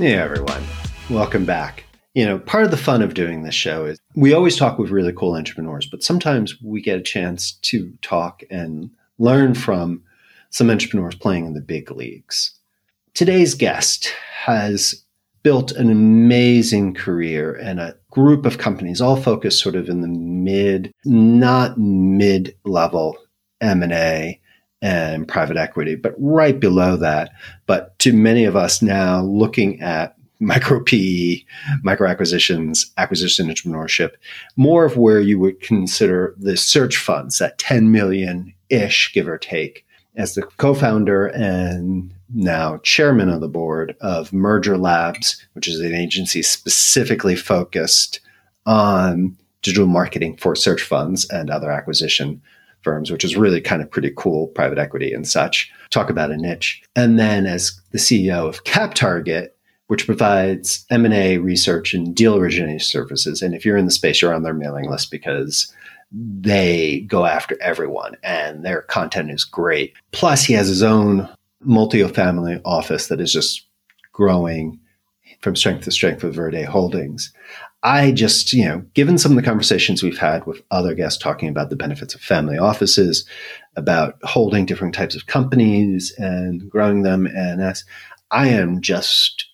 Yeah, everyone. Welcome back. You know, part of the fun of doing this show is we always talk with really cool entrepreneurs, but sometimes we get a chance to talk and learn from some entrepreneurs playing in the big leagues. Today's guest has built an amazing career and a group of companies all focused sort of in the mid, not mid level M&A and private equity, but right below that. But to many of us now looking at micro PE, micro acquisitions, acquisition entrepreneurship, more of where you would consider the search funds, that 10 million ish, give or take, as the co founder and now chairman of the board of Merger Labs, which is an agency specifically focused on digital marketing for search funds and other acquisition firms, which is really kind of pretty cool, private equity and such. Talk about a niche. And then as the CEO of CapTarget, which provides M&A research and deal originating services. And if you're in the space, you're on their mailing list because they go after everyone and their content is great. Plus, he has his own multi-family office that is just growing from strength to strength with Verde Holdings. I just, you know, given some of the conversations we've had with other guests talking about the benefits of family offices, about holding different types of companies and growing them, and as I am just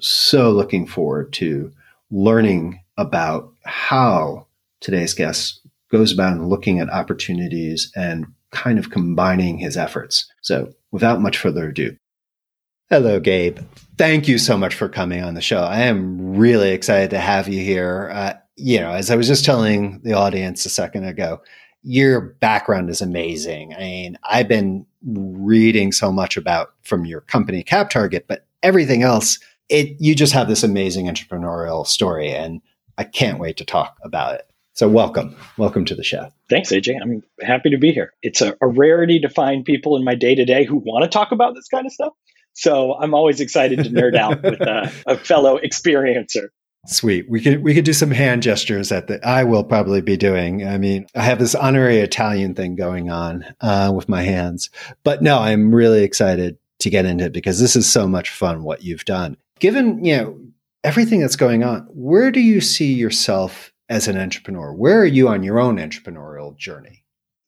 so looking forward to learning about how today's guest goes about looking at opportunities and kind of combining his efforts. So, without much further ado, hello, Gabe thank you so much for coming on the show. I am really excited to have you here. Uh, you know, as I was just telling the audience a second ago, your background is amazing. I mean, I've been reading so much about from your company CapTarget, but everything else, it you just have this amazing entrepreneurial story, and I can't wait to talk about it. So, welcome, welcome to the show. Thanks, AJ. I'm happy to be here. It's a, a rarity to find people in my day to day who want to talk about this kind of stuff. So I'm always excited to nerd out with a, a fellow experiencer. Sweet. We could we could do some hand gestures that the, I will probably be doing. I mean, I have this honorary Italian thing going on uh, with my hands, but no, I'm really excited to get into it because this is so much fun. What you've done, given you know everything that's going on, where do you see yourself as an entrepreneur? Where are you on your own entrepreneurial journey?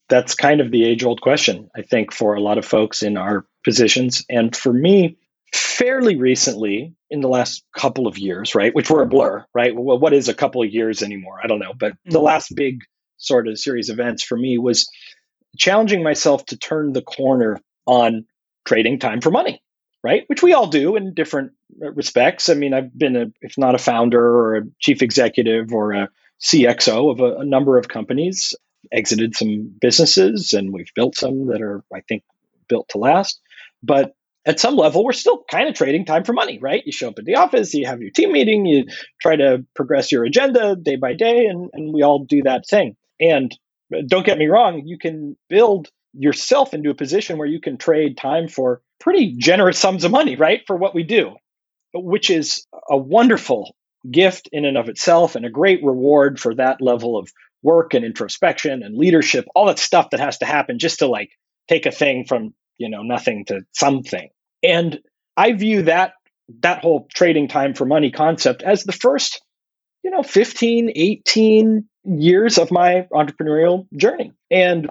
That's kind of the age old question, I think, for a lot of folks in our positions. And for me, fairly recently, in the last couple of years, right, which were a blur, right? Well, what is a couple of years anymore? I don't know. But the mm-hmm. last big sort of series of events for me was challenging myself to turn the corner on trading time for money, right? Which we all do in different respects. I mean, I've been a, if not a founder or a chief executive or a CXO of a, a number of companies, exited some businesses, and we've built some that are, I think, built to last. But at some level, we're still kind of trading time for money, right? You show up at the office, you have your team meeting, you try to progress your agenda day by day, and, and we all do that thing. And uh, don't get me wrong, you can build yourself into a position where you can trade time for pretty generous sums of money, right? For what we do, which is a wonderful gift in and of itself and a great reward for that level of work and introspection and leadership, all that stuff that has to happen just to like take a thing from you know nothing to something. And i view that that whole trading time for money concept as the first you know 15 18 years of my entrepreneurial journey. And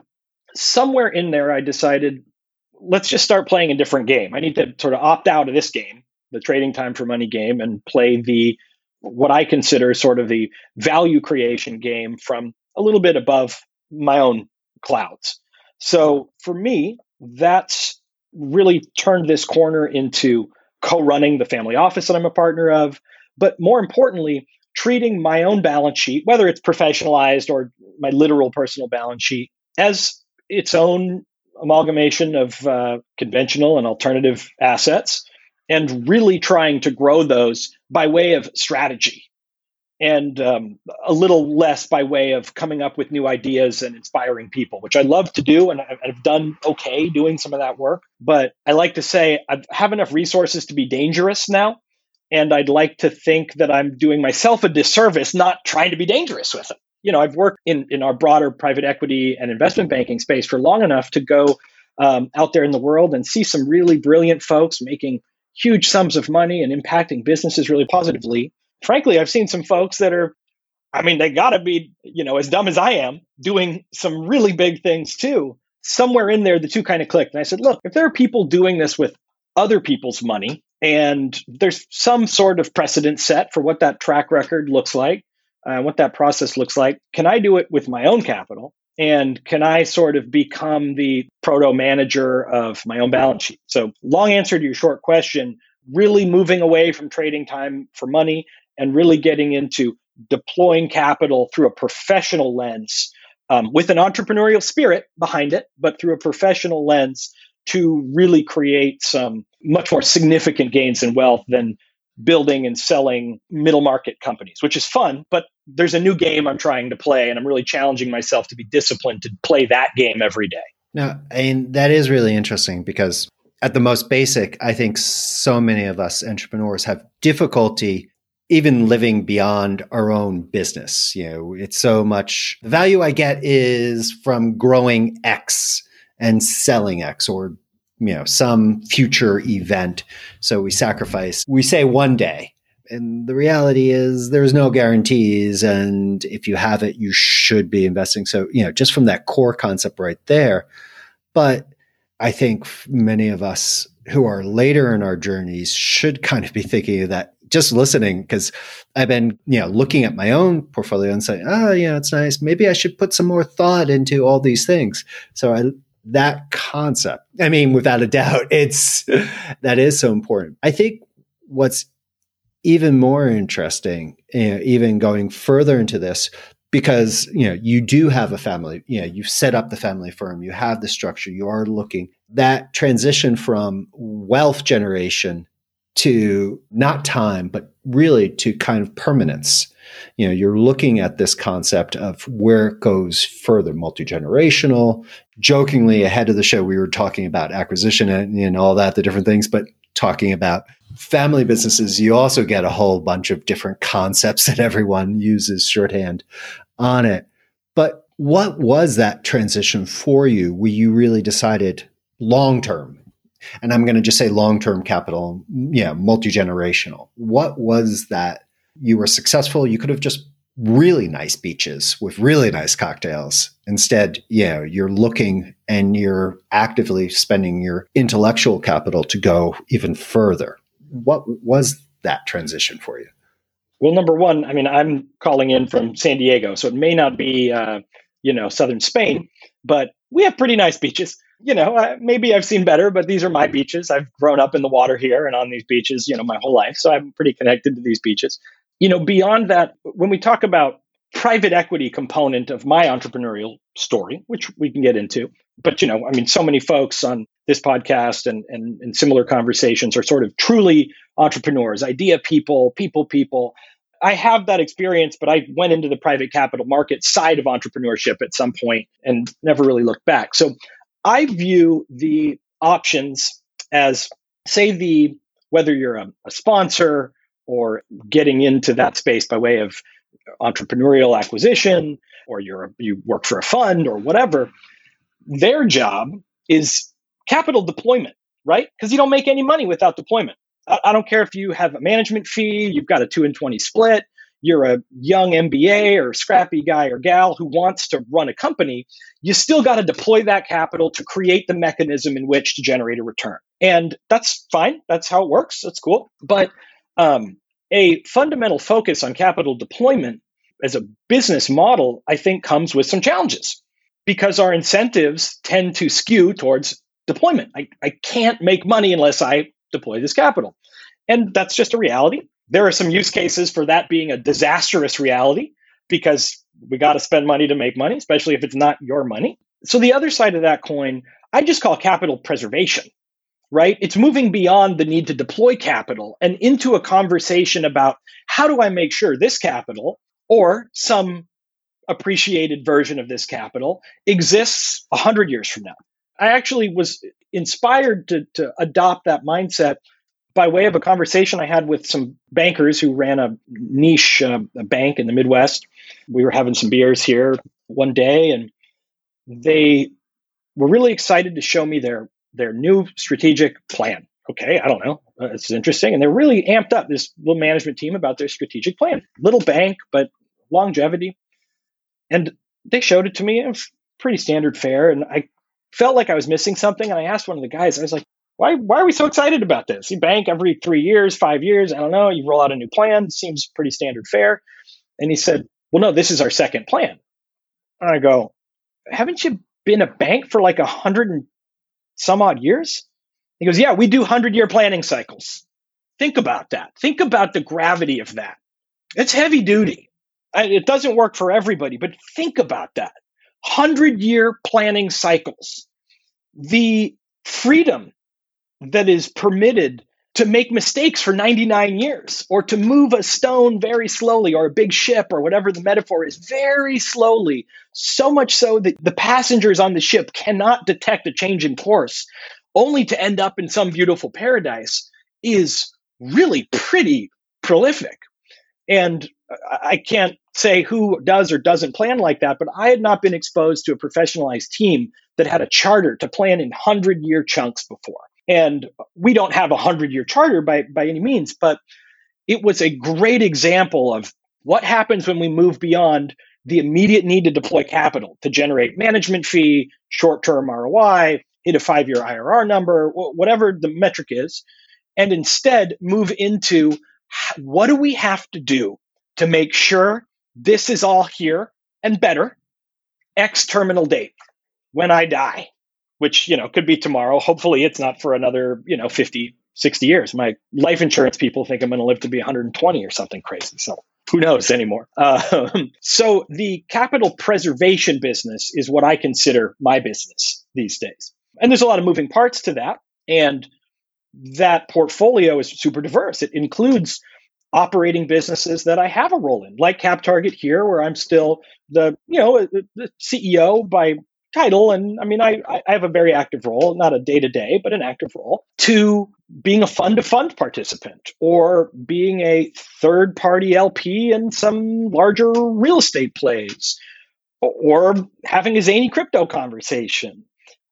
somewhere in there i decided let's just start playing a different game. I need to sort of opt out of this game the trading time for money game and play the what i consider sort of the value creation game from a little bit above my own clouds. So for me, that's really turned this corner into co running the family office that I'm a partner of. But more importantly, treating my own balance sheet, whether it's professionalized or my literal personal balance sheet, as its own amalgamation of uh, conventional and alternative assets and really trying to grow those by way of strategy and um, a little less by way of coming up with new ideas and inspiring people, which I love to do. And I've done okay doing some of that work. But I like to say I have enough resources to be dangerous now. And I'd like to think that I'm doing myself a disservice not trying to be dangerous with it. You know, I've worked in, in our broader private equity and investment banking space for long enough to go um, out there in the world and see some really brilliant folks making huge sums of money and impacting businesses really positively frankly, I've seen some folks that are, I mean, they got to be, you know, as dumb as I am, doing some really big things too. Somewhere in there, the two kind of clicked. And I said, look, if there are people doing this with other people's money, and there's some sort of precedent set for what that track record looks like, uh, what that process looks like, can I do it with my own capital? And can I sort of become the proto manager of my own balance sheet? So, long answer to your short question really moving away from trading time for money and really getting into deploying capital through a professional lens um, with an entrepreneurial spirit behind it, but through a professional lens to really create some much more significant gains in wealth than building and selling middle market companies, which is fun, but there's a new game I'm trying to play, and I'm really challenging myself to be disciplined to play that game every day. Now, and that is really interesting because at the most basic, I think so many of us entrepreneurs have difficulty even living beyond our own business. You know, it's so much the value I get is from growing X and selling X or you know some future event so we sacrifice we say one day and the reality is there's no guarantees and if you have it you should be investing so you know just from that core concept right there but i think many of us who are later in our journeys should kind of be thinking of that just listening because I've been, you know, looking at my own portfolio and saying, oh, yeah, it's nice. Maybe I should put some more thought into all these things. So I, that concept, I mean, without a doubt, it's, that is so important. I think what's even more interesting, you know, even going further into this, because you know you do have a family you know you've set up the family firm you have the structure you are looking that transition from wealth generation to not time, but really to kind of permanence. You know, you're looking at this concept of where it goes further, multi generational. Jokingly, ahead of the show, we were talking about acquisition and, and all that, the different things, but talking about family businesses, you also get a whole bunch of different concepts that everyone uses shorthand on it. But what was that transition for you where you really decided long term and I'm going to just say long term capital, yeah, multi generational. What was that? You were successful. You could have just really nice beaches with really nice cocktails. Instead, yeah, you're looking and you're actively spending your intellectual capital to go even further. What was that transition for you? Well, number one, I mean, I'm calling in from San Diego, so it may not be, uh, you know, southern Spain, but we have pretty nice beaches you know, maybe I've seen better, but these are my beaches. I've grown up in the water here and on these beaches, you know, my whole life. So I'm pretty connected to these beaches. You know, beyond that, when we talk about private equity component of my entrepreneurial story, which we can get into, but you know, I mean, so many folks on this podcast and, and, and similar conversations are sort of truly entrepreneurs, idea people, people people. I have that experience, but I went into the private capital market side of entrepreneurship at some point and never really looked back. So I view the options as, say, the whether you're a, a sponsor or getting into that space by way of entrepreneurial acquisition, or you're a, you work for a fund or whatever. Their job is capital deployment, right? Because you don't make any money without deployment. I, I don't care if you have a management fee, you've got a two and twenty split, you're a young MBA or scrappy guy or gal who wants to run a company, you still got to deploy that capital to create the mechanism in which to generate a return. And that's fine. That's how it works. That's cool. But um, a fundamental focus on capital deployment as a business model, I think, comes with some challenges because our incentives tend to skew towards deployment. I, I can't make money unless I deploy this capital. And that's just a reality. There are some use cases for that being a disastrous reality because we got to spend money to make money, especially if it's not your money. So, the other side of that coin, I just call capital preservation, right? It's moving beyond the need to deploy capital and into a conversation about how do I make sure this capital or some appreciated version of this capital exists 100 years from now. I actually was inspired to, to adopt that mindset by way of a conversation I had with some bankers who ran a niche uh, a bank in the Midwest. We were having some beers here one day, and they were really excited to show me their their new strategic plan. Okay, I don't know. Uh, it's interesting, and they're really amped up this little management team about their strategic plan. Little bank, but longevity. And they showed it to me. It pretty standard fare. And I felt like I was missing something. And I asked one of the guys, I was like, why, why are we so excited about this? You bank every three years, five years. I don't know. You roll out a new plan. Seems pretty standard fare. And he said, well, no, this is our second plan. And I go, haven't you been a bank for like a hundred and some odd years? He goes, yeah, we do hundred year planning cycles. Think about that. Think about the gravity of that. It's heavy duty it doesn't work for everybody, but think about that 100 year planning cycles. The freedom that is permitted to make mistakes for 99 years or to move a stone very slowly or a big ship or whatever the metaphor is very slowly, so much so that the passengers on the ship cannot detect a change in course, only to end up in some beautiful paradise, is really pretty prolific. And I can't say who does or doesn't plan like that, but I had not been exposed to a professionalized team that had a charter to plan in 100 year chunks before. And we don't have a 100 year charter by, by any means, but it was a great example of what happens when we move beyond the immediate need to deploy capital to generate management fee, short term ROI, hit a five year IRR number, whatever the metric is, and instead move into what do we have to do to make sure this is all here and better? X terminal date when I die, which, you know, could be tomorrow. Hopefully it's not for another, you know, 50, 60 years. My life insurance people think I'm going to live to be 120 or something crazy. So who knows anymore? Um, so the capital preservation business is what I consider my business these days. And there's a lot of moving parts to that. And that portfolio is super diverse. It includes operating businesses that I have a role in, like CapTarget here, where I'm still the you know the CEO by title, and I mean I I have a very active role, not a day to day, but an active role. To being a fund to fund participant, or being a third party LP in some larger real estate plays, or having a zany crypto conversation.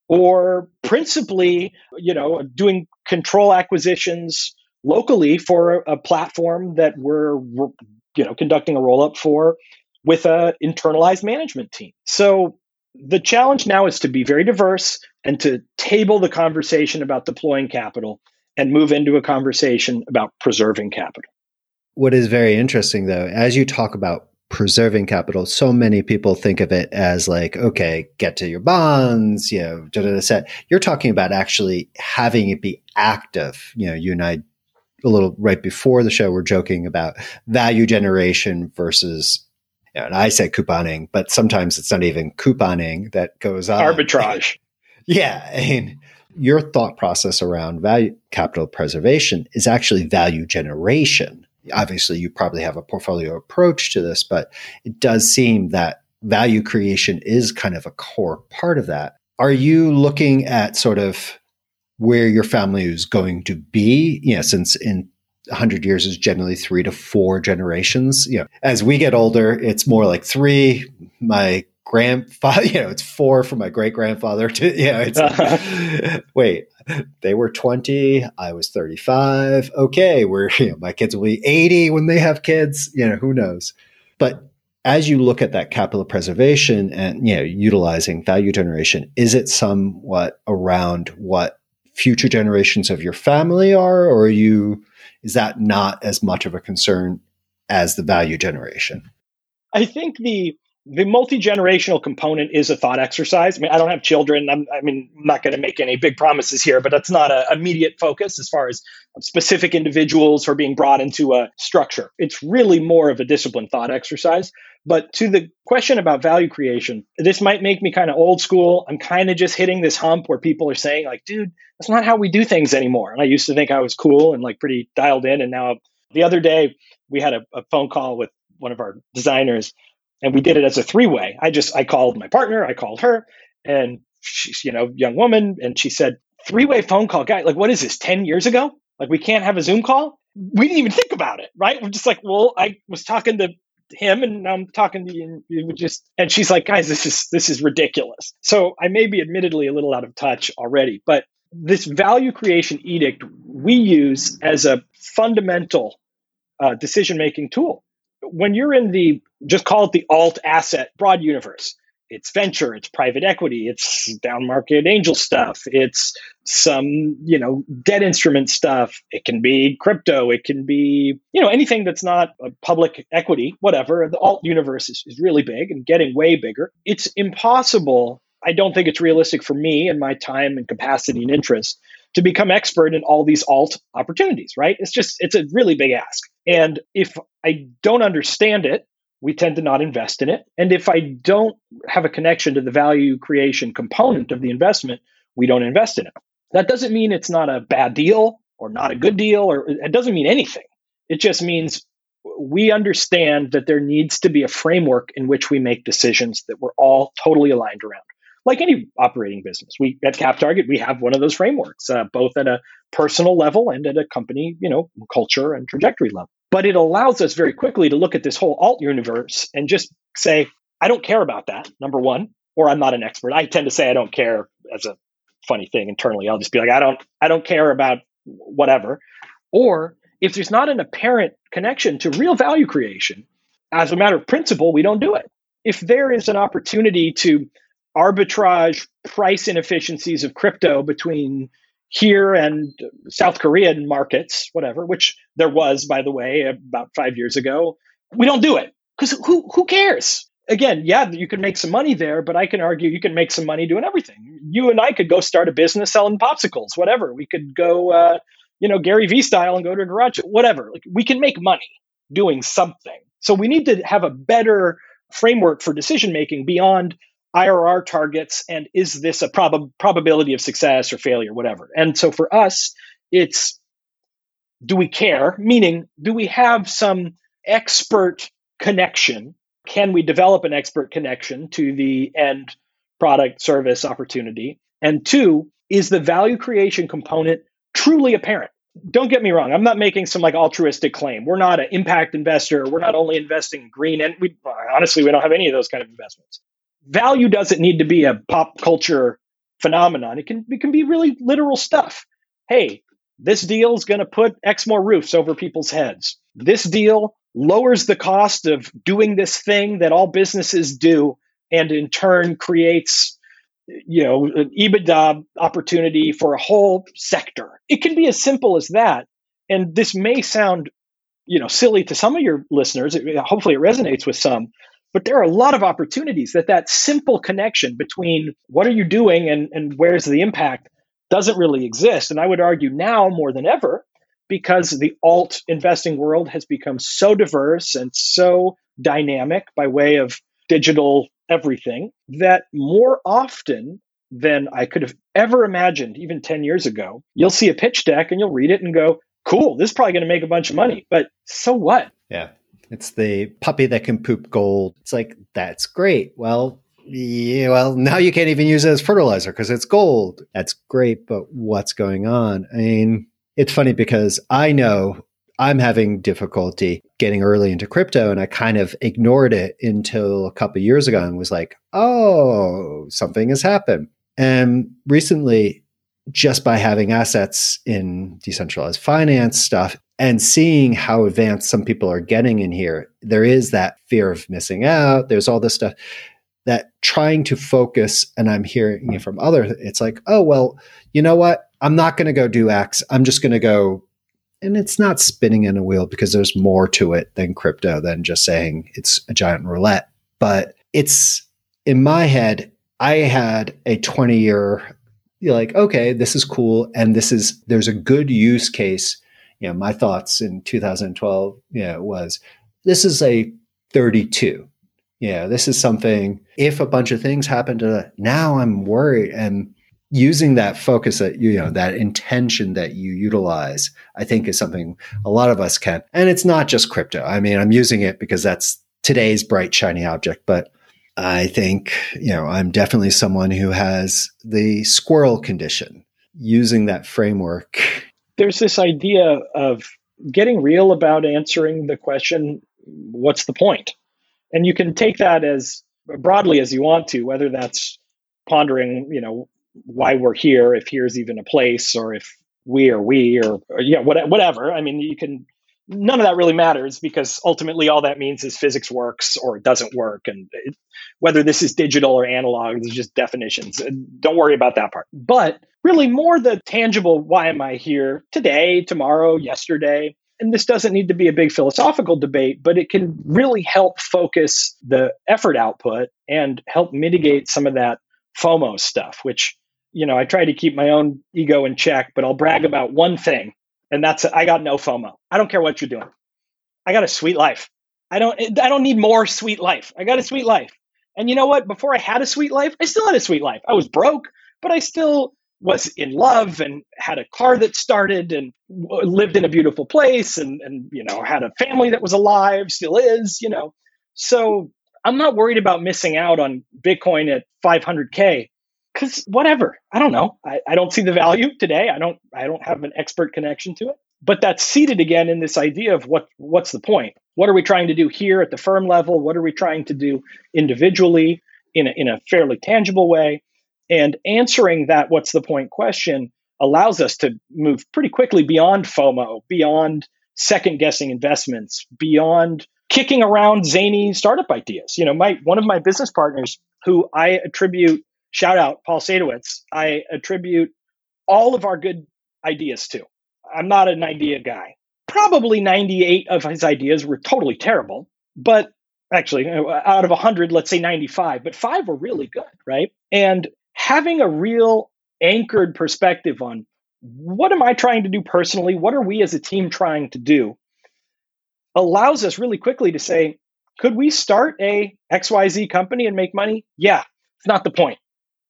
Or principally, you know, doing control acquisitions locally for a, platform that we're, you know conducting a roll up for with a internalized management team. So the challenge now is to be very diverse and to table the conversation about deploying capital and move into a conversation about preserving capital. What is very interesting though, as you talk about preserving capital, so many people think of it as like, okay, get to your bonds, you know, da, da, da, set. You're talking about actually having it be active. You know, you and I a little right before the show, we're joking about value generation versus, and I say couponing, but sometimes it's not even couponing that goes on. Arbitrage. yeah. I mean, your thought process around value capital preservation is actually value generation. Obviously, you probably have a portfolio approach to this, but it does seem that value creation is kind of a core part of that. Are you looking at sort of where your family is going to be, you know, since in 100 years is generally three to four generations. You know, as we get older, it's more like three. My grandfather, you know, it's four for my great grandfather to, you know, it's, wait, they were 20. I was 35. Okay. We're, you know, my kids will be 80 when they have kids, you know, who knows? But as you look at that capital preservation and, you know, utilizing value generation, is it somewhat around what future generations of your family are, or are you is that not as much of a concern as the value generation? I think the the multi-generational component is a thought exercise. I mean, I don't have children. I'm, i mean, I'm not going to make any big promises here, but that's not an immediate focus as far as specific individuals who are being brought into a structure. It's really more of a disciplined thought exercise. But to the question about value creation, this might make me kind of old school. I'm kind of just hitting this hump where people are saying, like, dude, that's not how we do things anymore. And I used to think I was cool and like pretty dialed in. And now the other day we had a, a phone call with one of our designers and we did it as a three way. I just I called my partner, I called her, and she's you know young woman, and she said three way phone call, guy. Like what is this? Ten years ago? Like we can't have a Zoom call? We didn't even think about it, right? We're just like, well, I was talking to him and I'm talking to you and just and she's like guys this is this is ridiculous. So I may be admittedly a little out of touch already, but this value creation edict we use as a fundamental uh, decision making tool when you're in the just call it the alt asset broad universe it's venture it's private equity it's down market angel stuff it's some you know debt instrument stuff. It can be crypto it can be you know anything that's not a public equity whatever. The alt universe is, is really big and getting way bigger. It's impossible i don't think it's realistic for me and my time and capacity and interest to become expert in all these alt opportunities right? It's just it's a really big ask. And if I don't understand it, we tend to not invest in it. And if I don't have a connection to the value creation component of the investment, we don't invest in it. That doesn't mean it's not a bad deal or not a good deal, or it doesn't mean anything. It just means we understand that there needs to be a framework in which we make decisions that we're all totally aligned around like any operating business. We at CapTarget we have one of those frameworks, uh, both at a personal level and at a company, you know, culture and trajectory level. But it allows us very quickly to look at this whole alt universe and just say, I don't care about that. Number one, or I'm not an expert. I tend to say I don't care as a funny thing internally. I'll just be like, I don't, I don't care about whatever. Or if there's not an apparent connection to real value creation, as a matter of principle, we don't do it. If there is an opportunity to arbitrage price inefficiencies of crypto between here and South Korean markets, whatever, which there was, by the way, about five years ago. We don't do it because who who cares? Again, yeah, you can make some money there, but I can argue you can make some money doing everything. You and I could go start a business selling popsicles, whatever. We could go, uh, you know, Gary Vee style and go to a garage, whatever. Like we can make money doing something. So we need to have a better framework for decision making beyond IRR targets and is this a prob- probability of success or failure, whatever. And so for us, it's do we care? Meaning, do we have some expert connection? Can we develop an expert connection to the end product service opportunity? And two, is the value creation component truly apparent? Don't get me wrong. I'm not making some like altruistic claim. We're not an impact investor. We're not only investing in green, and we honestly we don't have any of those kind of investments value doesn't need to be a pop culture phenomenon. It can it can be really literal stuff. Hey, this deal is going to put X more roofs over people's heads. This deal lowers the cost of doing this thing that all businesses do, and in turn creates you know an EBITDA opportunity for a whole sector. It can be as simple as that. And this may sound you know silly to some of your listeners. Hopefully, it resonates with some. But there are a lot of opportunities that that simple connection between what are you doing and, and where's the impact doesn't really exist. And I would argue now more than ever, because the alt investing world has become so diverse and so dynamic by way of digital everything, that more often than I could have ever imagined, even 10 years ago, you'll see a pitch deck and you'll read it and go, cool, this is probably going to make a bunch of money. But so what? Yeah. It's the puppy that can poop gold. It's like, that's great. Well, yeah, well, now you can't even use it as fertilizer because it's gold. That's great, but what's going on? I mean, it's funny because I know I'm having difficulty getting early into crypto and I kind of ignored it until a couple years ago and was like, oh, something has happened. And recently, just by having assets in decentralized finance stuff, and seeing how advanced some people are getting in here, there is that fear of missing out. There's all this stuff that trying to focus, and I'm hearing it from others, it's like, oh, well, you know what? I'm not going to go do X. I'm just going to go. And it's not spinning in a wheel because there's more to it than crypto than just saying it's a giant roulette. But it's in my head, I had a 20 year, like, okay, this is cool. And this is, there's a good use case. You know, my thoughts in 2012, you know, was this is a 32. Yeah, this is something, if a bunch of things happen to now I'm worried and using that focus that you know that intention that you utilize i think is something a lot of us can and it's not just crypto i mean i'm using it because that's today's bright shiny object but i think you know i'm definitely someone who has the squirrel condition using that framework there's this idea of getting real about answering the question what's the point and you can take that as broadly as you want to whether that's pondering you know why we're here, if here's even a place, or if we are we, or, or yeah, what, whatever. I mean, you can. None of that really matters because ultimately all that means is physics works or it doesn't work, and it, whether this is digital or analog, is just definitions. Don't worry about that part. But really, more the tangible why am I here today, tomorrow, yesterday? and this doesn't need to be a big philosophical debate, but it can really help focus the effort output and help mitigate some of that FOMO stuff, which you know, I try to keep my own ego in check, but I'll brag about one thing, and that's I got no FOMO. I don't care what you're doing. I got a sweet life. I don't I don't need more sweet life. I got a sweet life. And you know what? Before I had a sweet life, I still had a sweet life. I was broke, but I still was in love and had a car that started and lived in a beautiful place and and you know had a family that was alive, still is, you know. So I'm not worried about missing out on Bitcoin at 500k because whatever i don't know. I, I don't see the value today. I don't i don't have an expert connection to it. But that's seated again in this idea of what what's the point? What are we trying to do here at the firm level? What are we trying to do individually in a, in a fairly tangible way and answering that what's the point question allows us to move pretty quickly beyond fomo beyond second guessing investments beyond kicking around zany startup ideas you know my one of my business partners who i attribute shout out Paul Sadowitz, I attribute all of our good ideas to. I'm not an idea guy. Probably 98 of his ideas were totally terrible, but actually, uh, out of 100, let's say 95, but five were really good, right? And having a real anchored perspective on what am I trying to do personally? What are we as a team trying to do? Allows us really quickly to say, could we start a XYZ company and make money? Yeah, it's not the point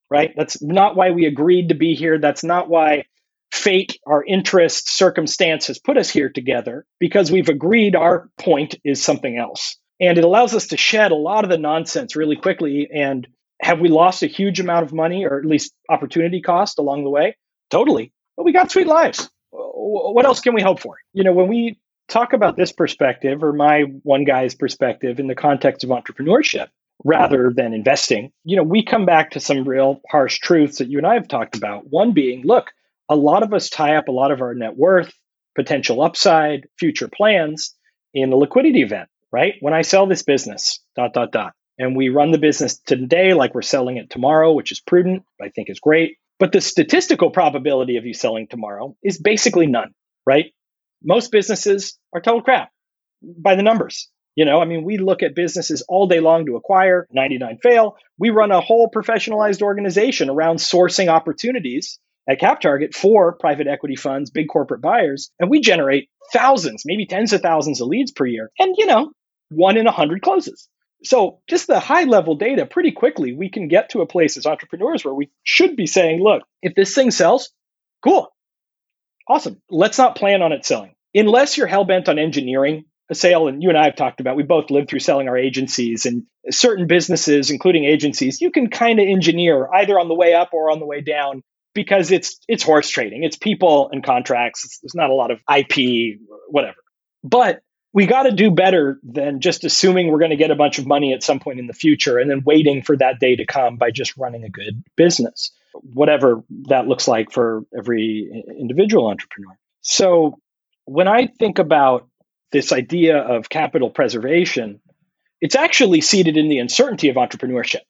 right? That's not why we agreed to be here. That's not why fate, our interest, circumstance has put us here together because we've agreed our point is something else. And it allows us to shed a lot of the nonsense really quickly. And have we lost a huge amount of money or at least opportunity cost along the way? Totally. But we got sweet lives. What else can we hope for? You know, when we talk about this perspective or my one guy's perspective in the context of entrepreneurship, rather than investing. You know, we come back to some real harsh truths that you and I have talked about. One being, look, a lot of us tie up a lot of our net worth, potential upside, future plans in a liquidity event, right? When I sell this business, dot, dot, dot, and we run the business today like we're selling it tomorrow, which is prudent, I think is great. But the statistical probability of you selling tomorrow is basically none, right? Most businesses are total crap by the numbers. You know, I mean, we look at businesses all day long to acquire, 99 fail. We run a whole professionalized organization around sourcing opportunities at CapTarget for private equity funds, big corporate buyers, and we generate thousands, maybe tens of thousands of leads per year. And, you know, one in a hundred closes. So, just the high level data, pretty quickly, we can get to a place as entrepreneurs where we should be saying, look, if this thing sells, cool, awesome. Let's not plan on it selling. Unless you're hell bent on engineering a sale, and you and I have talked about, we both lived through selling our agencies and certain businesses, including agencies, you can kind of engineer either on the way up or on the way down because it's it's horse trading. It's people and contracts. It's, there's not a lot of IP, whatever. But we got to do better than just assuming we're going to get a bunch of money at some point in the future and then waiting for that day to come by just running a good business, whatever that looks like for every individual entrepreneur. So when I think about this idea of capital preservation, it's actually seated in the uncertainty of entrepreneurship,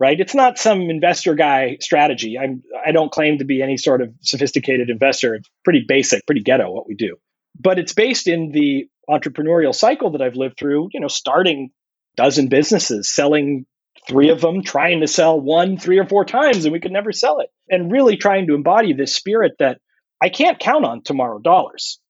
right? It's not some investor guy strategy. I'm, I don't claim to be any sort of sophisticated investor. It's pretty basic, pretty ghetto what we do. But it's based in the entrepreneurial cycle that I've lived through, you know, starting dozen businesses, selling three of them trying to sell one three or four times and we could never sell it. And really trying to embody this spirit that I can't count on tomorrow dollars,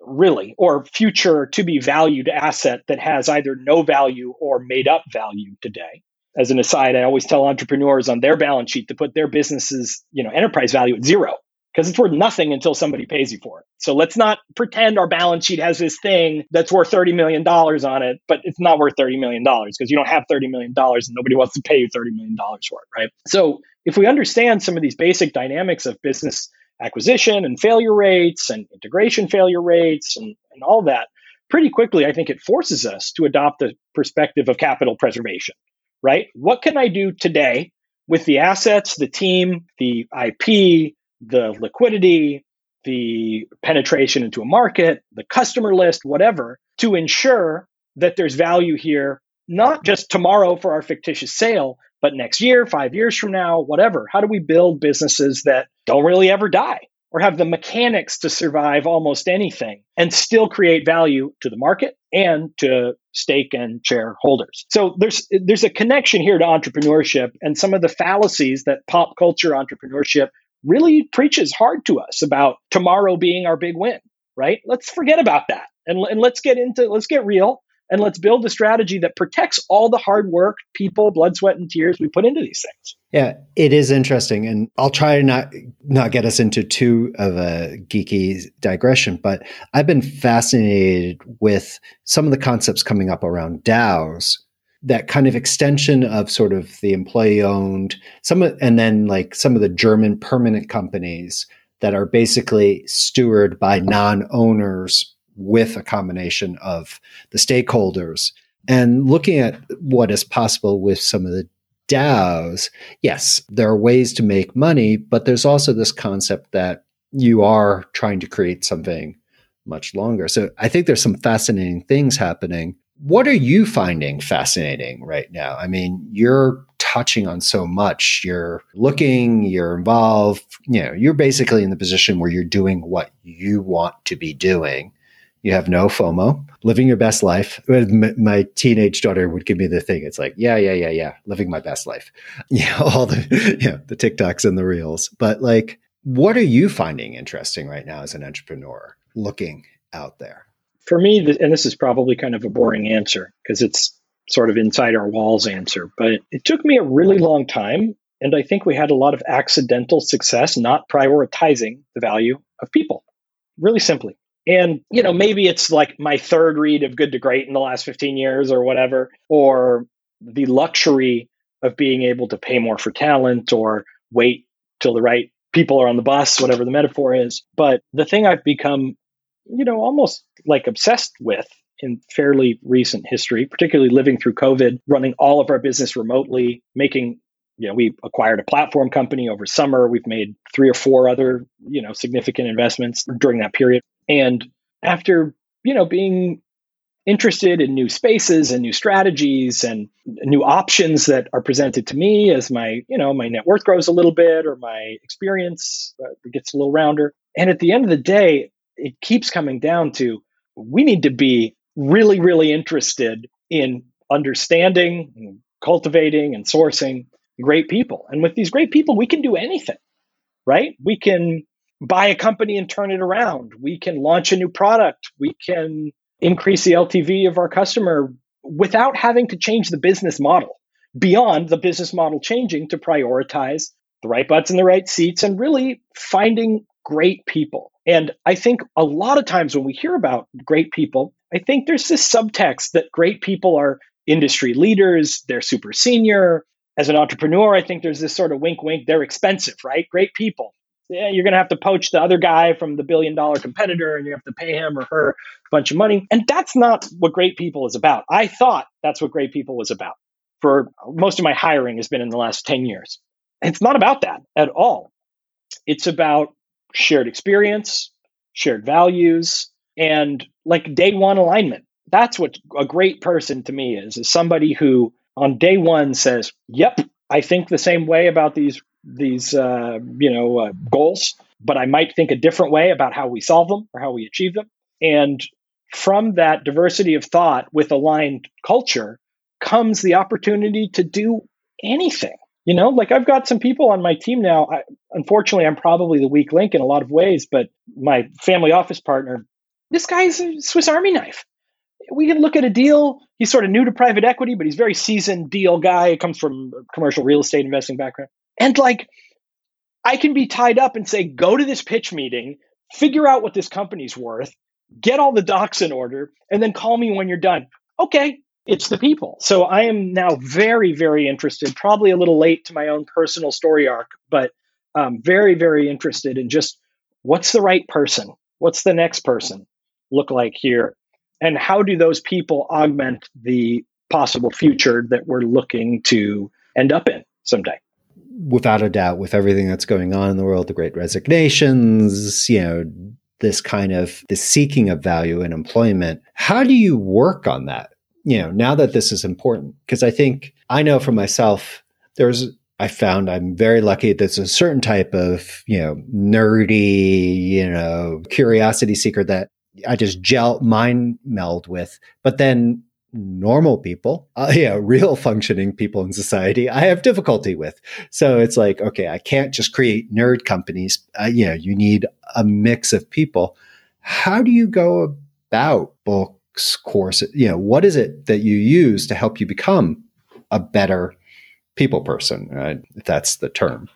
really, or future to be valued asset that has either no value or made up value today. As an aside, I always tell entrepreneurs on their balance sheet to put their business's, you know, enterprise value at zero because it's worth nothing until somebody pays you for it. So let's not pretend our balance sheet has this thing that's worth $30 million on it, but it's not worth $30 million because you don't have $30 million and nobody wants to pay you $30 million for it, right? So if we understand some of these basic dynamics of business acquisition and failure rates and integration failure rates and, and all that, pretty quickly, I think it forces us to adopt the perspective of capital preservation, right? What can I do today with the assets, the team, the IP, the liquidity, the penetration into a market, the customer list, whatever, to ensure that there's value here, not just tomorrow for our fictitious sale, but next year, five years from now, whatever. How do we build businesses that don't really ever die or have the mechanics to survive almost anything and still create value to the market and to stake and shareholders? So there's there's a connection here to entrepreneurship and some of the fallacies that pop culture entrepreneurship really preaches hard to us about tomorrow being our big win, right? Let's forget about that and, and let's get into, let's get real and let's build a strategy that protects all the hard work, people, blood, sweat, and tears we put into these things. Yeah, it is interesting, and I'll try to not not get us into too of a geeky digression, but I've been fascinated with some of the concepts coming up around DAOs that kind of extension of sort of the employee owned some of, and then like some of the German permanent companies that are basically stewarded by non-owners with a combination of the stakeholders and looking at what is possible with some of the DAOs, yes, there are ways to make money, but there's also this concept that you are trying to create something much longer. So I think there's some fascinating things happening what are you finding fascinating right now? I mean, you're touching on so much. You're looking, you're involved, you know, you're basically in the position where you're doing what you want to be doing. You have no FOMO, living your best life. My teenage daughter would give me the thing. It's like, yeah, yeah, yeah, yeah, living my best life. Yeah, all the, know, the TikToks and the reels. But like, what are you finding interesting right now as an entrepreneur looking out there? For me, and this is probably kind of a boring answer because it's sort of inside our walls answer, but it took me a really long time. And I think we had a lot of accidental success not prioritizing the value of people, really simply. And, you know, maybe it's like my third read of Good to Great in the last 15 years or whatever, or the luxury of being able to pay more for talent or wait till the right people are on the bus, whatever the metaphor is. But the thing I've become you know, almost like obsessed with in fairly recent history, particularly living through COVID, running all of our business remotely, making, you know, we acquired a platform company over summer. We've made three or four other, you know, significant investments during that period. And after, you know, being interested in new spaces and new strategies and new options that are presented to me as my, you know, my net worth grows a little bit or my experience uh, gets a little rounder. And at the end of the day, it keeps coming down to we need to be really, really interested in understanding, and cultivating, and sourcing great people. And with these great people, we can do anything, right? We can buy a company and turn it around. We can launch a new product. We can increase the LTV of our customer without having to change the business model beyond the business model changing to prioritize the right butts in the right seats and really finding great people. And I think a lot of times when we hear about great people, I think there's this subtext that great people are industry leaders, they're super senior. As an entrepreneur, I think there's this sort of wink wink, they're expensive, right? Great people. Yeah, you're going to have to poach the other guy from the billion dollar competitor and you have to pay him or her a bunch of money. And that's not what great people is about. I thought that's what great people was about. For most of my hiring has been in the last 10 years. It's not about that at all. It's about shared experience, shared values, and like day one alignment. That's what a great person to me is, is somebody who on day one says, "Yep, I think the same way about these these uh, you know uh, goals, but I might think a different way about how we solve them or how we achieve them." And from that diversity of thought with aligned culture comes the opportunity to do anything. You know, like I've got some people on my team now. I, unfortunately, I'm probably the weak link in a lot of ways, but my family office partner, this guy's a Swiss Army knife. We can look at a deal. He's sort of new to private equity, but he's very seasoned deal guy. Comes from commercial real estate investing background. And like, I can be tied up and say, go to this pitch meeting, figure out what this company's worth, get all the docs in order, and then call me when you're done. Okay, it's the people. So I am now very, very interested, probably a little late to my own personal story arc, but um, very, very interested in just what's the right person? What's the next person look like here? And how do those people augment the possible future that we're looking to end up in someday? Without a doubt, with everything that's going on in the world, the great resignations, you know, this kind of the seeking of value in employment, how do you work on that? You know, now that this is important, because I think I know for myself, there's, I found I'm very lucky. There's a certain type of, you know, nerdy, you know, curiosity seeker that I just gel, mind meld with. But then normal people, uh, yeah, real functioning people in society, I have difficulty with. So it's like, okay, I can't just create nerd companies. Uh, you know, you need a mix of people. How do you go about book course you know what is it that you use to help you become a better people person right? if that's the term.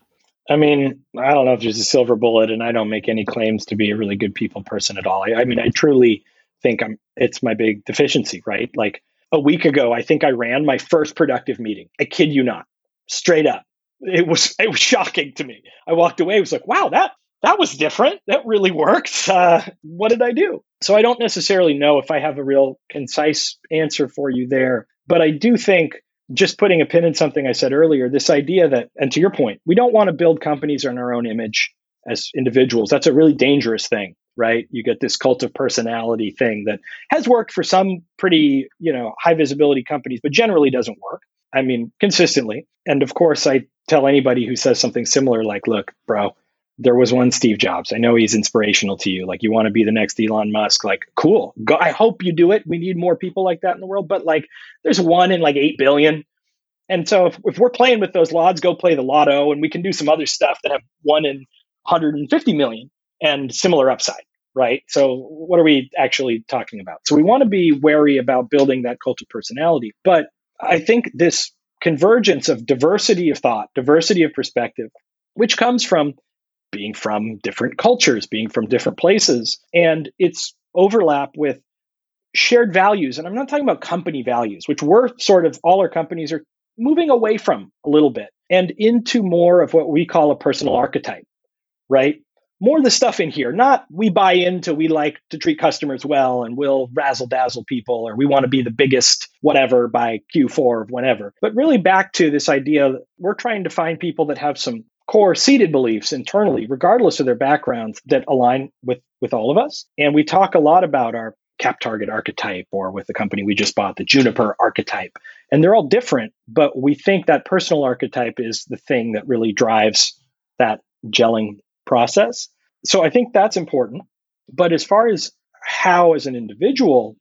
I mean i don't know if there's a silver bullet and i don't make any claims to be a really good people person at all. I, I mean i truly think i'm it's my big deficiency right? Like a week ago i think i ran my first productive meeting. I kid you not. Straight up. It was it was shocking to me. I walked away it was like wow that that was different. That really worked. Uh, what did I do? So I don't necessarily know if I have a real concise answer for you there, but I do think just putting a pin in something I said earlier, this idea that, and to your point, we don't want to build companies in our own image as individuals. That's a really dangerous thing, right? You get this cult of personality thing that has worked for some pretty, you know, high visibility companies, but generally doesn't work. I mean, consistently. And of course, I tell anybody who says something similar, like, look, bro, there was one Steve Jobs. I know he's inspirational to you. Like you want to be the next Elon Musk. Like cool. Go, I hope you do it. We need more people like that in the world. But like there's one in like eight billion. And so if, if we're playing with those odds, go play the lotto, and we can do some other stuff that have one in 150 million and similar upside, right? So what are we actually talking about? So we want to be wary about building that cult of personality. But I think this convergence of diversity of thought, diversity of perspective, which comes from being from different cultures, being from different places, and it's overlap with shared values. And I'm not talking about company values, which we're sort of all our companies are moving away from a little bit and into more of what we call a personal archetype, right? More of the stuff in here, not we buy into we like to treat customers well and we'll razzle dazzle people or we want to be the biggest whatever by Q4 of whenever. But really back to this idea we're trying to find people that have some core seated beliefs internally, regardless of their backgrounds, that align with with all of us. And we talk a lot about our CapTarget archetype or with the company we just bought, the Juniper archetype. And they're all different, but we think that personal archetype is the thing that really drives that gelling process. So I think that's important. But as far as how, as an individual,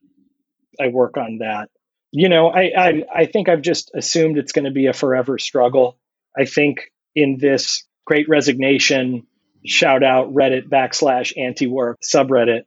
I work on that, you know, I, I, I think I've just assumed it's going to be a forever struggle. I think in this great resignation shout out Reddit backslash anti work subreddit,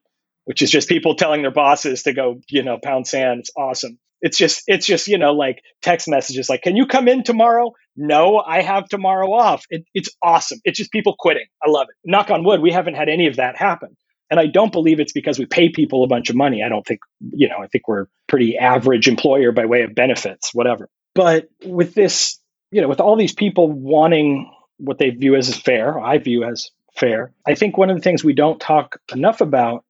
which is just people telling their bosses to go, you know, pound sand. It's awesome. It's just, it's just, you know, like text messages like, can you come in tomorrow? No, I have tomorrow off. It, it's awesome. It's just people quitting. I love it. Knock on wood, we haven't had any of that happen. And I don't believe it's because we pay people a bunch of money. I don't think, you know, I think we're pretty average employer by way of benefits, whatever. But with this you know, with all these people wanting what they view as fair, I view as fair, I think one of the things we don't talk enough about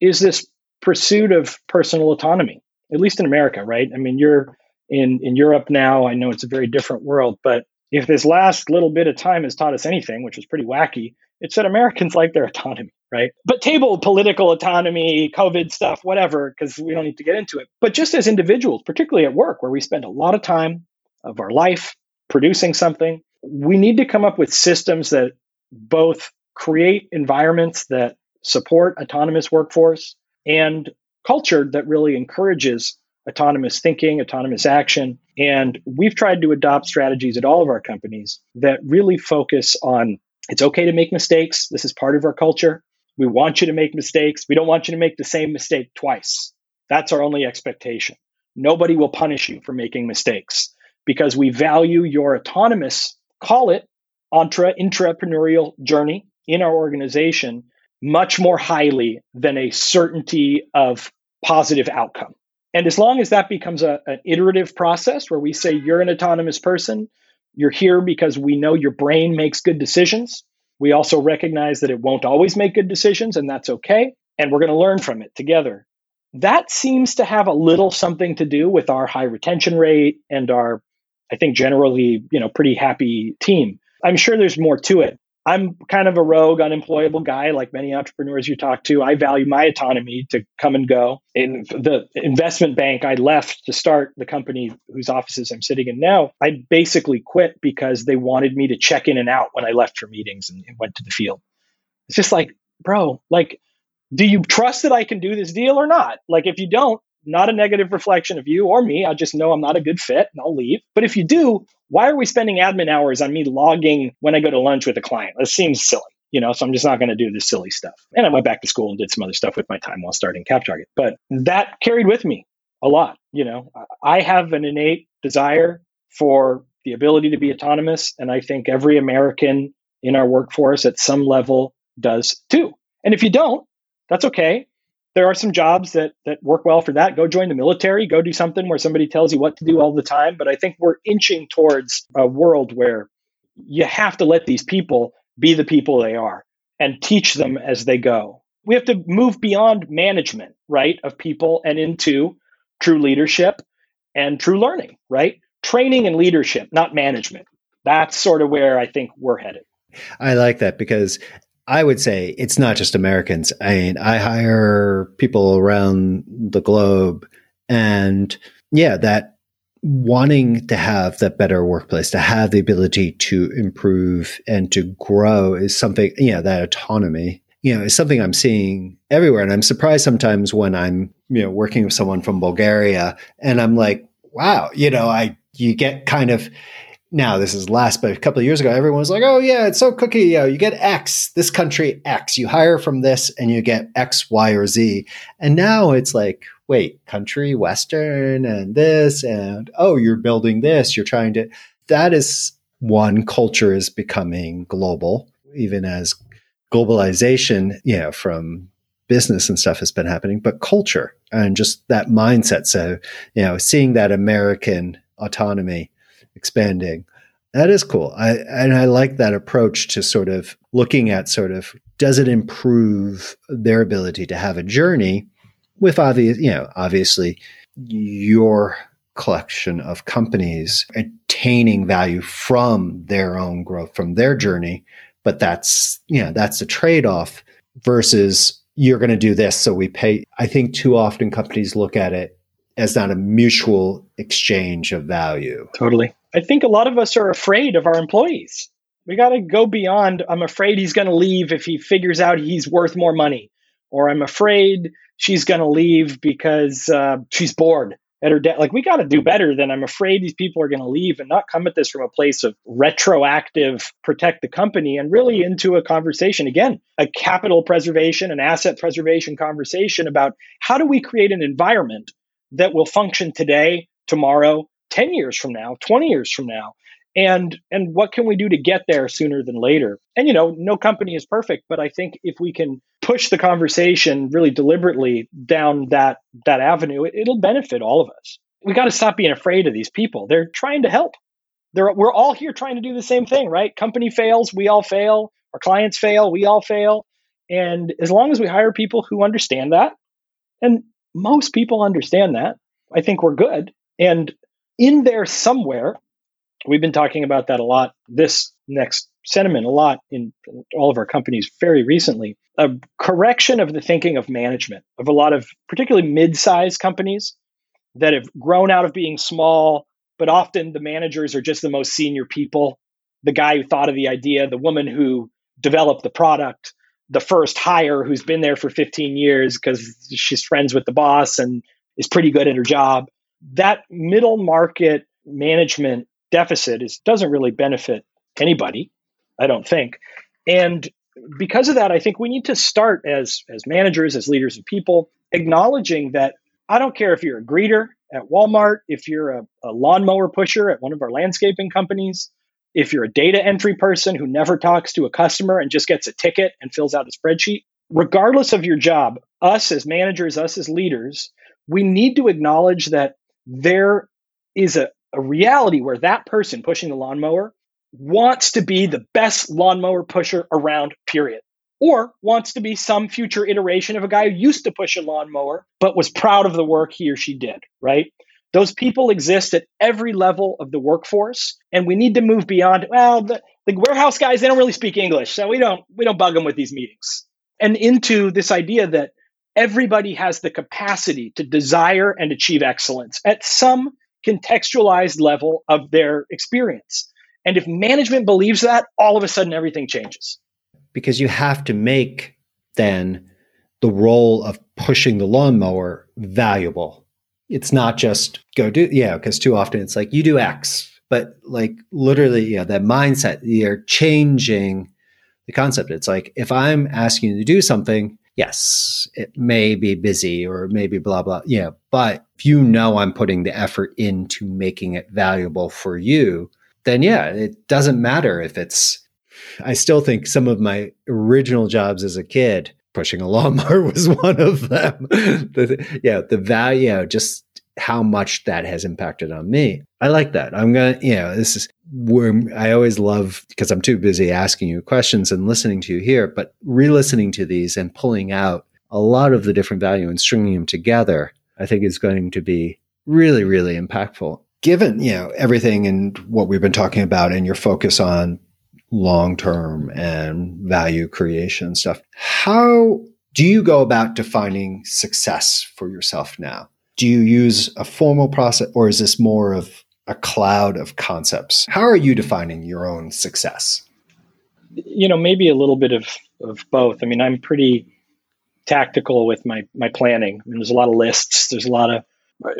is this pursuit of personal autonomy, at least in America, right? I mean, you're in, in Europe now. I know it's a very different world, but if this last little bit of time has taught us anything, which is pretty wacky, it's that Americans like their autonomy, right? But table political autonomy, COVID stuff, whatever, because we don't need to get into it. But just as individuals, particularly at work, where we spend a lot of time of our life producing something. We need to come up with systems that both create environments that support autonomous workforce and culture that really encourages autonomous thinking, autonomous action. And we've tried to adopt strategies at all of our companies that really focus on it's okay to make mistakes. This is part of our culture. We want you to make mistakes. We don't want you to make the same mistake twice. That's our only expectation. Nobody will punish you for making mistakes because we value your autonomous, call it intra intrapreneurial journey in our organization much more highly than a certainty of positive outcome. And as long as that becomes a, an iterative process where we say you're an autonomous person, you're here because we know your brain makes good decisions. We also recognize that it won't always make good decisions, and that's okay. And we're going to learn from it together. That seems to have a little something to do with our high retention rate and our, I think, generally, you know, pretty happy team. I'm sure there's more to it. I'm kind of a rogue, unemployable guy, like many entrepreneurs you talk to. I value my autonomy to come and go. In the investment bank I left to start the company whose offices I'm sitting in now, I basically quit because they wanted me to check in and out when I left for meetings and, and went to the field. It's just like, bro, like, do you trust that I can do this deal or not? Like, if you don't, not a negative reflection of you or me. I just know I'm not a good fit and I'll leave. But if you do, why are we spending admin hours on me logging when I go to lunch with a client? That seems silly, you know, so I'm just not going to do this silly stuff. And I went back to school and did some other stuff with my time while starting CapTarget. But that carried with me a lot. You know, I have an innate desire for the ability to be autonomous. And I think every American in our workforce at some level does too. And if you don't, that's okay there are some jobs that that work well for that. Go join the military. Go do something where somebody tells you what to do all the time. But I think we're inching towards a world where you have to let these people be the people they are and teach them as they go. We have to move beyond management, right, of people and into true leadership and true learning, right? Training and leadership, not management. That's sort of where I think we're headed. I like that because I would say it's not just Americans. I mean, I hire people around the globe and yeah, that wanting to have that better workplace, to have the ability to improve and to grow is something, you know, that autonomy, you know, is something I'm seeing everywhere. And I'm surprised sometimes when I'm, you know, working with someone from Bulgaria and I'm like, wow, you know, I, you get kind of, now this is last, but a couple of years ago, everyone was like, "Oh yeah, it's so cookie. You, know, you get X, this country X. You hire from this, and you get X, Y, or Z." And now it's like, wait, country, Western, and this, and oh, you're building this. You're trying to. That is one culture is becoming global, even as globalization, you know, from business and stuff has been happening, but culture and just that mindset. So, you know, seeing that American autonomy expanding. That is cool. I and I like that approach to sort of looking at sort of does it improve their ability to have a journey with obvious, you know, obviously your collection of companies attaining value from their own growth, from their journey. But that's, you know, that's the trade off versus you're going to do this. So we pay. I think too often companies look at it as not a mutual exchange of value. Totally. I think a lot of us are afraid of our employees. We got to go beyond, I'm afraid he's going to leave if he figures out he's worth more money. Or I'm afraid she's going to leave because uh, she's bored at her debt. Like, we got to do better than I'm afraid these people are going to leave and not come at this from a place of retroactive protect the company and really into a conversation. Again, a capital preservation, an asset preservation conversation about how do we create an environment that will function today, tomorrow, 10 years from now 20 years from now and and what can we do to get there sooner than later? And you know no company is perfect but i think if we can push the conversation really deliberately down that that avenue it, it'll benefit all of us. We got to stop being afraid of these people. They're trying to help. They're, we're all here trying to do the same thing right? Company fails we all fail. Our clients fail we all fail. And as long as we hire people who understand that and most people understand that i think we're good. And in there somewhere, we've been talking about that a lot this next sentiment a lot in all of our companies very recently. A correction of the thinking of management of a lot of particularly mid-sized companies that have grown out of being small but often the managers are just the most senior people. The guy who thought of the idea the woman who developed the product the first hire who's been there for 15 years because she's friends with the boss and is pretty good at her job that middle market management deficit is doesn't really benefit anybody, I don't think. And because of that, I think we need to start as as managers, as leaders of people, acknowledging that I don't care if you're a greeter at Walmart, if you're a, a lawnmower pusher at one of our landscaping companies, if you're a data entry person who never talks to a customer and just gets a ticket and fills out a spreadsheet, regardless of your job, us as managers, us as leaders, we need to acknowledge that there is a, a reality where that person pushing the lawnmower wants to be the best lawnmower pusher around, period. Or wants to be some future iteration of a guy who used to push a lawnmower, but was proud of the work he or she did, right? Those people exist at every level of the workforce, and we need to move beyond. Well, the, the warehouse guys they don't really speak English, so we don't we don't bug them with these meetings, and into this idea that everybody has the capacity to desire and achieve excellence at some contextualized level of their experience. And if management believes that, all of a sudden everything changes. Because you have to make then the role of pushing the lawnmower valuable. It's not just go do, yeah, because too often it's like you do X, but like literally, yeah, that mindset, you're changing the concept. It's like if I'm asking you to do something, yes, it may be busy or maybe blah, blah. Yeah. But if you know I'm putting the effort into making it valuable for you, then yeah, it doesn't matter if it's, I still think some of my original jobs as a kid, pushing a lawnmower was one of them. the, yeah. The value, just how much that has impacted on me. I like that. I'm going to, you know, this is where I always love because I'm too busy asking you questions and listening to you here, but re listening to these and pulling out a lot of the different value and stringing them together, I think is going to be really, really impactful. Given, you know, everything and what we've been talking about and your focus on long term and value creation stuff, how do you go about defining success for yourself now? Do you use a formal process or is this more of a cloud of concepts? How are you defining your own success? You know, maybe a little bit of, of both. I mean, I'm pretty tactical with my my planning. I mean, there's a lot of lists. There's a lot of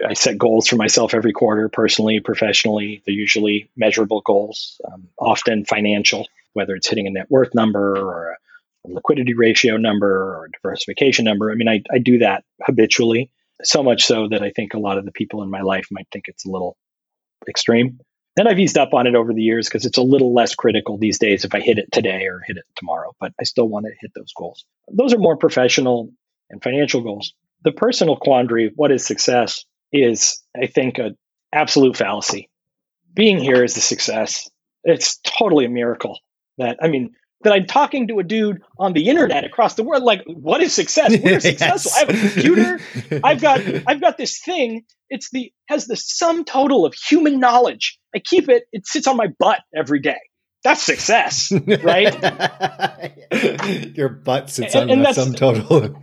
I set goals for myself every quarter, personally, professionally. They're usually measurable goals, um, often financial, whether it's hitting a net worth number or a liquidity ratio number or diversification number. I mean, I, I do that habitually so much so that I think a lot of the people in my life might think it's a little extreme. And I've eased up on it over the years because it's a little less critical these days if I hit it today or hit it tomorrow, but I still want to hit those goals. Those are more professional and financial goals. The personal quandary, what is success, is, I think, an absolute fallacy. Being here is a success. It's totally a miracle that, I mean, that I'm talking to a dude on the internet across the world. Like, what is success? We're successful. I have a computer. I've got I've got this thing. It's the has the sum total of human knowledge. I keep it. It sits on my butt every day. That's success, right? Your butt sits and, on the sum total.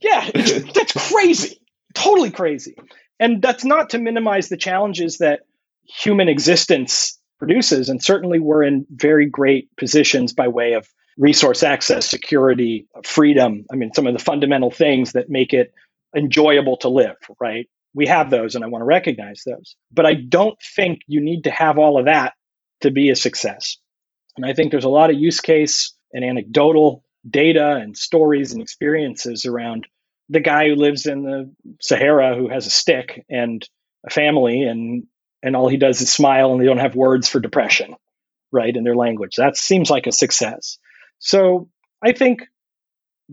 yeah, that's crazy. Totally crazy. And that's not to minimize the challenges that human existence produces. And certainly we're in very great positions by way of resource access, security, freedom. I mean, some of the fundamental things that make it enjoyable to live, right? We have those and I want to recognize those. But I don't think you need to have all of that to be a success. And I think there's a lot of use case and anecdotal data and stories and experiences around the guy who lives in the Sahara who has a stick and a family and and all he does is smile and they don't have words for depression, right, in their language. That seems like a success. So I think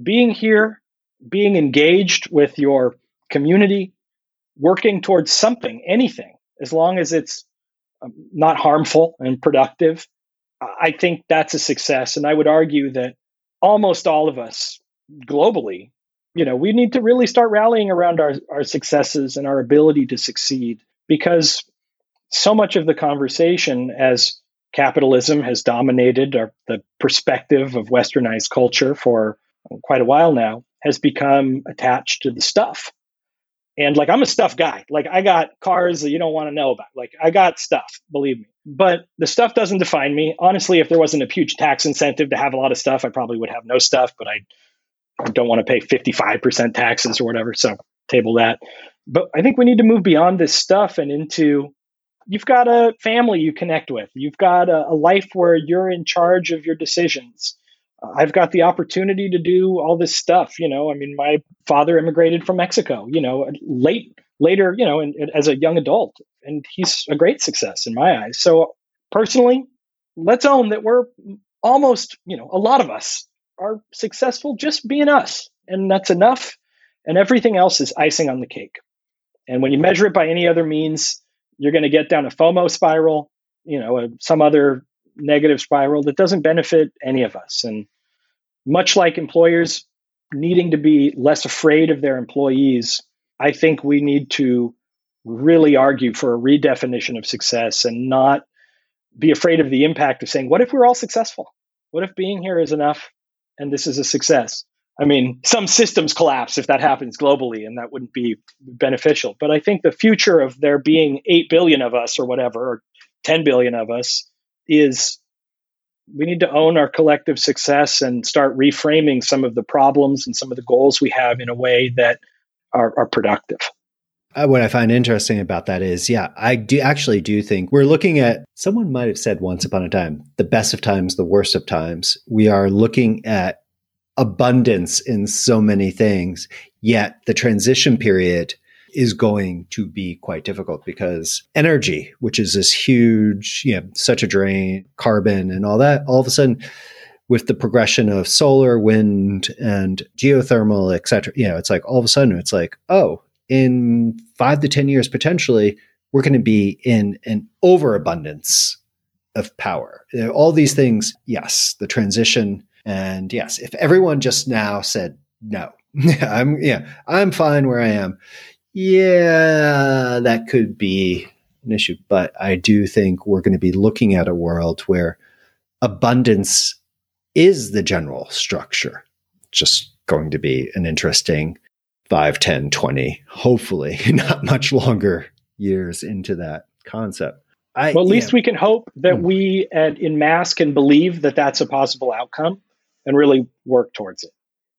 being here, being engaged with your community, working towards something, anything, as long as it's um, not harmful and productive, I think that's a success. And I would argue that almost all of us globally, you know, we need to really start rallying around our, our successes and our ability to succeed because so much of the conversation as capitalism has dominated our, the perspective of westernized culture for quite a while now has become attached to the stuff. And like i'm a stuff guy. Like i got cars that you don't want to know about. Like i got stuff believe me. But the stuff doesn't define me. Honestly if there wasn't a huge tax incentive to have a lot of stuff i probably would have no stuff but i, I don't want to pay 55% taxes or whatever so table that. But I think we need to move beyond this stuff and into you've got a family you connect with, you've got a, a life where you're in charge of your decisions. Uh, I've got the opportunity to do all this stuff. You know, I mean, my father immigrated from Mexico, you know, late, later, you know, and, and as a young adult, and he's a great success in my eyes. So personally, let's own that we're almost, you know, a lot of us are successful just being us, and that's enough. And everything else is icing on the cake. And when you measure it by any other means, you're going to get down a FOMO spiral, you know, a, some other negative spiral that doesn't benefit any of us. And much like employers needing to be less afraid of their employees, I think we need to really argue for a redefinition of success and not be afraid of the impact of saying, what if we're all successful? What if being here is enough and this is a success? I mean, some systems collapse if that happens globally, and that wouldn't be beneficial. But I think the future of there being 8 billion of us or whatever, or 10 billion of us, is we need to own our collective success and start reframing some of the problems and some of the goals we have in a way that are, are productive. Uh, what I find interesting about that is, yeah, I do actually do think we're looking at someone might have said once upon a time, the best of times, the worst of times. We are looking at abundance in so many things, yet the transition period is going to be quite difficult because energy, which is this huge, you know, such a drain, carbon and all that, all of a sudden, with the progression of solar, wind, and geothermal, et cetera, you know, it's like all of a sudden it's like, oh, in five to 10 years, potentially, we're going to be in an overabundance of power. All these things, yes, the transition and yes, if everyone just now said no, I'm yeah, I'm fine where I am. Yeah, that could be an issue, but I do think we're going to be looking at a world where abundance is the general structure. Just going to be an interesting 5, 10, 20, hopefully not much longer years into that concept. I, well, at least we can hope that mm. we at, in mass can believe that that's a possible outcome and really work towards it.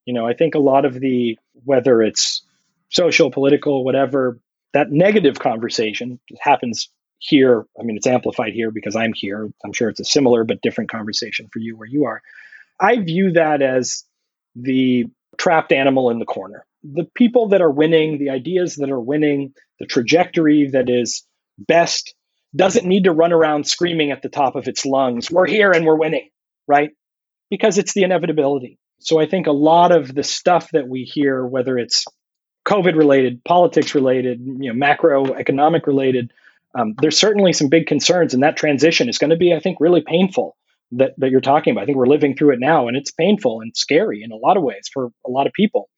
You know, I think a lot of the, whether it's social, political, whatever, that negative conversation happens here. I mean, it's amplified here because I'm here. I'm sure it's a similar but different conversation for you where you are. I view that as the trapped animal in the corner. The people that are winning, the ideas that are winning, the trajectory that is best doesn't need to run around screaming at the top of its lungs, we're here and we're winning, right? Because it's the inevitability. So I think a lot of the stuff that we hear, whether it's COVID related, politics related, you know, macroeconomic related, um, there's certainly some big concerns, and that transition is going to be, I think, really painful. That that you're talking about. I think we're living through it now, and it's painful and scary in a lot of ways for a lot of people.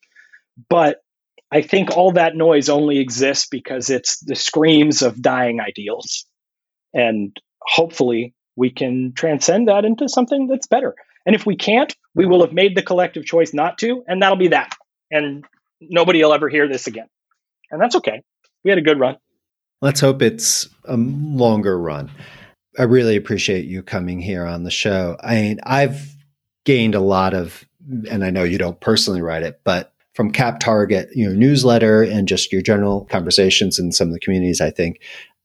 But I think all that noise only exists because it's the screams of dying ideals, and hopefully we can transcend that into something that's better. And if we can't, we will have made the collective choice not to, and that'll be that. And nobody will ever hear this again. And that's okay. We had a good run. Let's hope it's a longer run. I really appreciate you coming here on the show. I mean, I've gained a lot of, and I know you don't personally write it, but from CapTarget, you know, newsletter and just your general conversations in some of the communities, I think,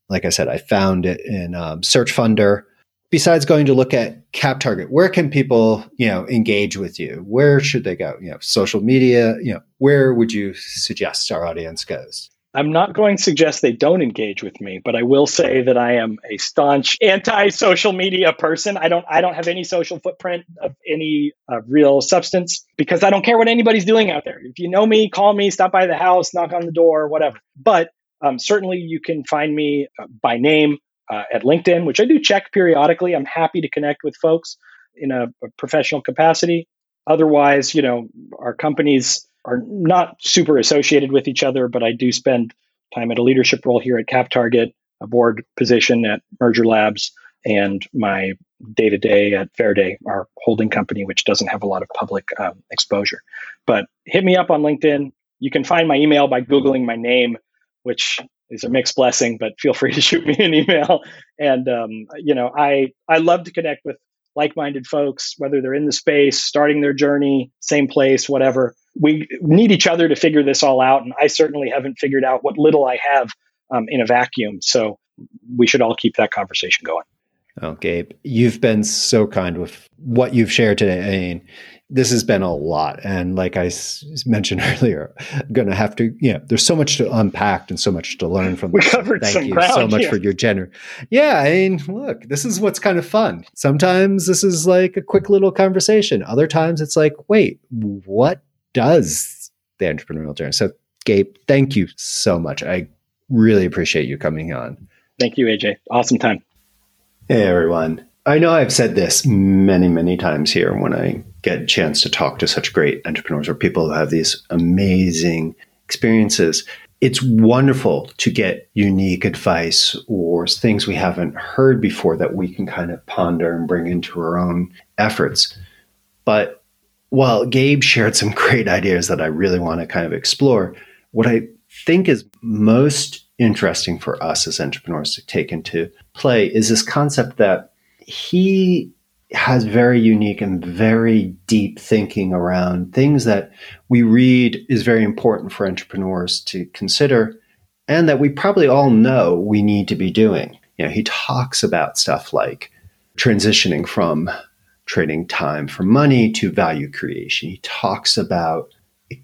like I said, I found it in um, Search Funder besides going to look at CapTarget where can people you know engage with you? Where should they go? You know social media you know where would you suggest our audience goes? I'm not going to suggest they don't engage with me but i will say that i am a staunch anti-social media person. I don't i don't have any social footprint of any uh, real substance because i don't care what anybody's doing out there. If you know me call me stop by the house knock on the door whatever. But um, certainly you can find me uh, by name uh, at LinkedIn, which I do check periodically. I'm happy to connect with folks in a, a professional capacity. Otherwise, you know, our companies are not super associated with each other, but I do spend time at a leadership role here at CapTarget, a board position at Merger Labs, and my day to day at Verde, our holding company, which doesn't have a lot of public um, exposure. But hit me up on LinkedIn. You can find my email by Googling my name, which is a mixed blessing, but feel free to shoot me an email. And um, you know, I I love to connect with like minded folks, whether they're in the space, starting their journey, same place, whatever. We need each other to figure this all out. And I certainly haven't figured out what little I have um, in a vacuum. So we should all keep that conversation going. Oh, Gabe, you've been so kind with what you've shared today. I mean, this has been a lot. And like I s- mentioned earlier, I'm going to have to, you know, there's so much to unpack and so much to learn from we this. covered Thank some you ground, so much yeah. for your gener. Yeah. I mean, look, this is what's kind of fun. Sometimes this is like a quick little conversation. Other times it's like, wait, what does the entrepreneurial journey? So, Gabe, thank you so much. I really appreciate you coming on. Thank you, AJ. Awesome time. Hey everyone. I know I've said this many, many times here when I get a chance to talk to such great entrepreneurs or people who have these amazing experiences. It's wonderful to get unique advice or things we haven't heard before that we can kind of ponder and bring into our own efforts. But while Gabe shared some great ideas that I really want to kind of explore, what I think is most interesting for us as entrepreneurs to take into play is this concept that he has very unique and very deep thinking around things that we read is very important for entrepreneurs to consider and that we probably all know we need to be doing. You know, he talks about stuff like transitioning from trading time for money to value creation. He talks about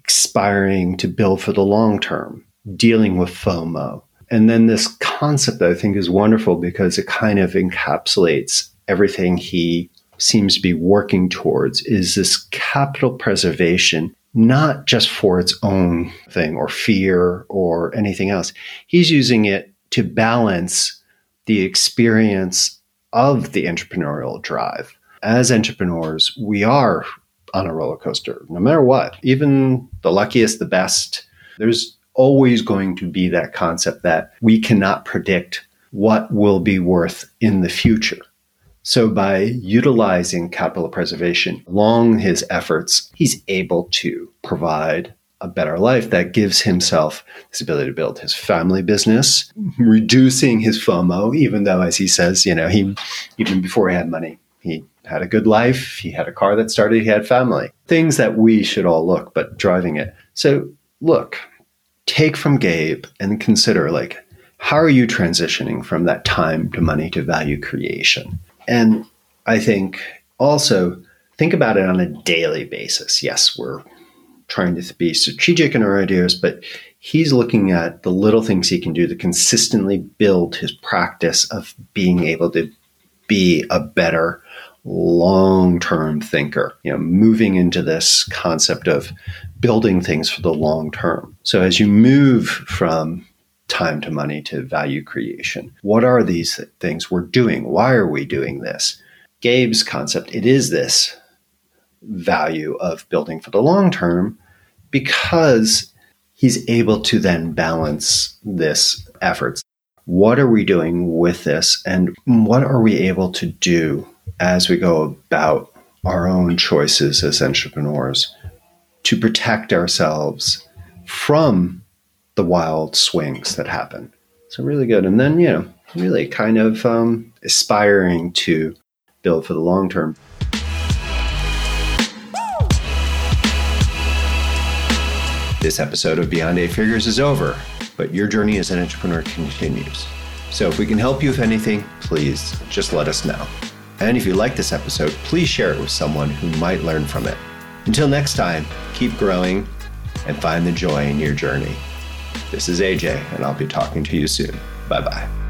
aspiring to build for the long term, dealing with FOMO. And then this concept that I think is wonderful because it kind of encapsulates everything he seems to be working towards is this capital preservation, not just for its own thing or fear or anything else. He's using it to balance the experience of the entrepreneurial drive. As entrepreneurs, we are on a roller coaster, no matter what, even the luckiest, the best. There's always going to be that concept that we cannot predict what will be worth in the future. So, by utilizing capital preservation along his efforts, he's able to provide a better life that gives himself this ability to build his family business, reducing his FOMO, even though, as he says, you know, he, even before he had money, he had a good life, he had a car that started, he had family. Things that we should all look, but driving it. So, look, take from Gabe and consider like, how are you transitioning from that time to money to value creation? And I think also think about it on a daily basis. Yes, we're trying to be strategic in our ideas, but he's looking at the little things he can do to consistently build his practice of being able to be a better long-term thinker you know moving into this concept of building things for the long term so as you move from time to money to value creation. What are these things we're doing? Why are we doing this? Gabe's concept it is this value of building for the long term because he's able to then balance this efforts. What are we doing with this and what are we able to do as we go about our own choices as entrepreneurs to protect ourselves from the wild swings that happen. So, really good. And then, you know, really kind of um, aspiring to build for the long term. This episode of Beyond Eight Figures is over, but your journey as an entrepreneur continues. So, if we can help you with anything, please just let us know. And if you like this episode, please share it with someone who might learn from it. Until next time, keep growing and find the joy in your journey. This is AJ, and I'll be talking to you soon. Bye bye.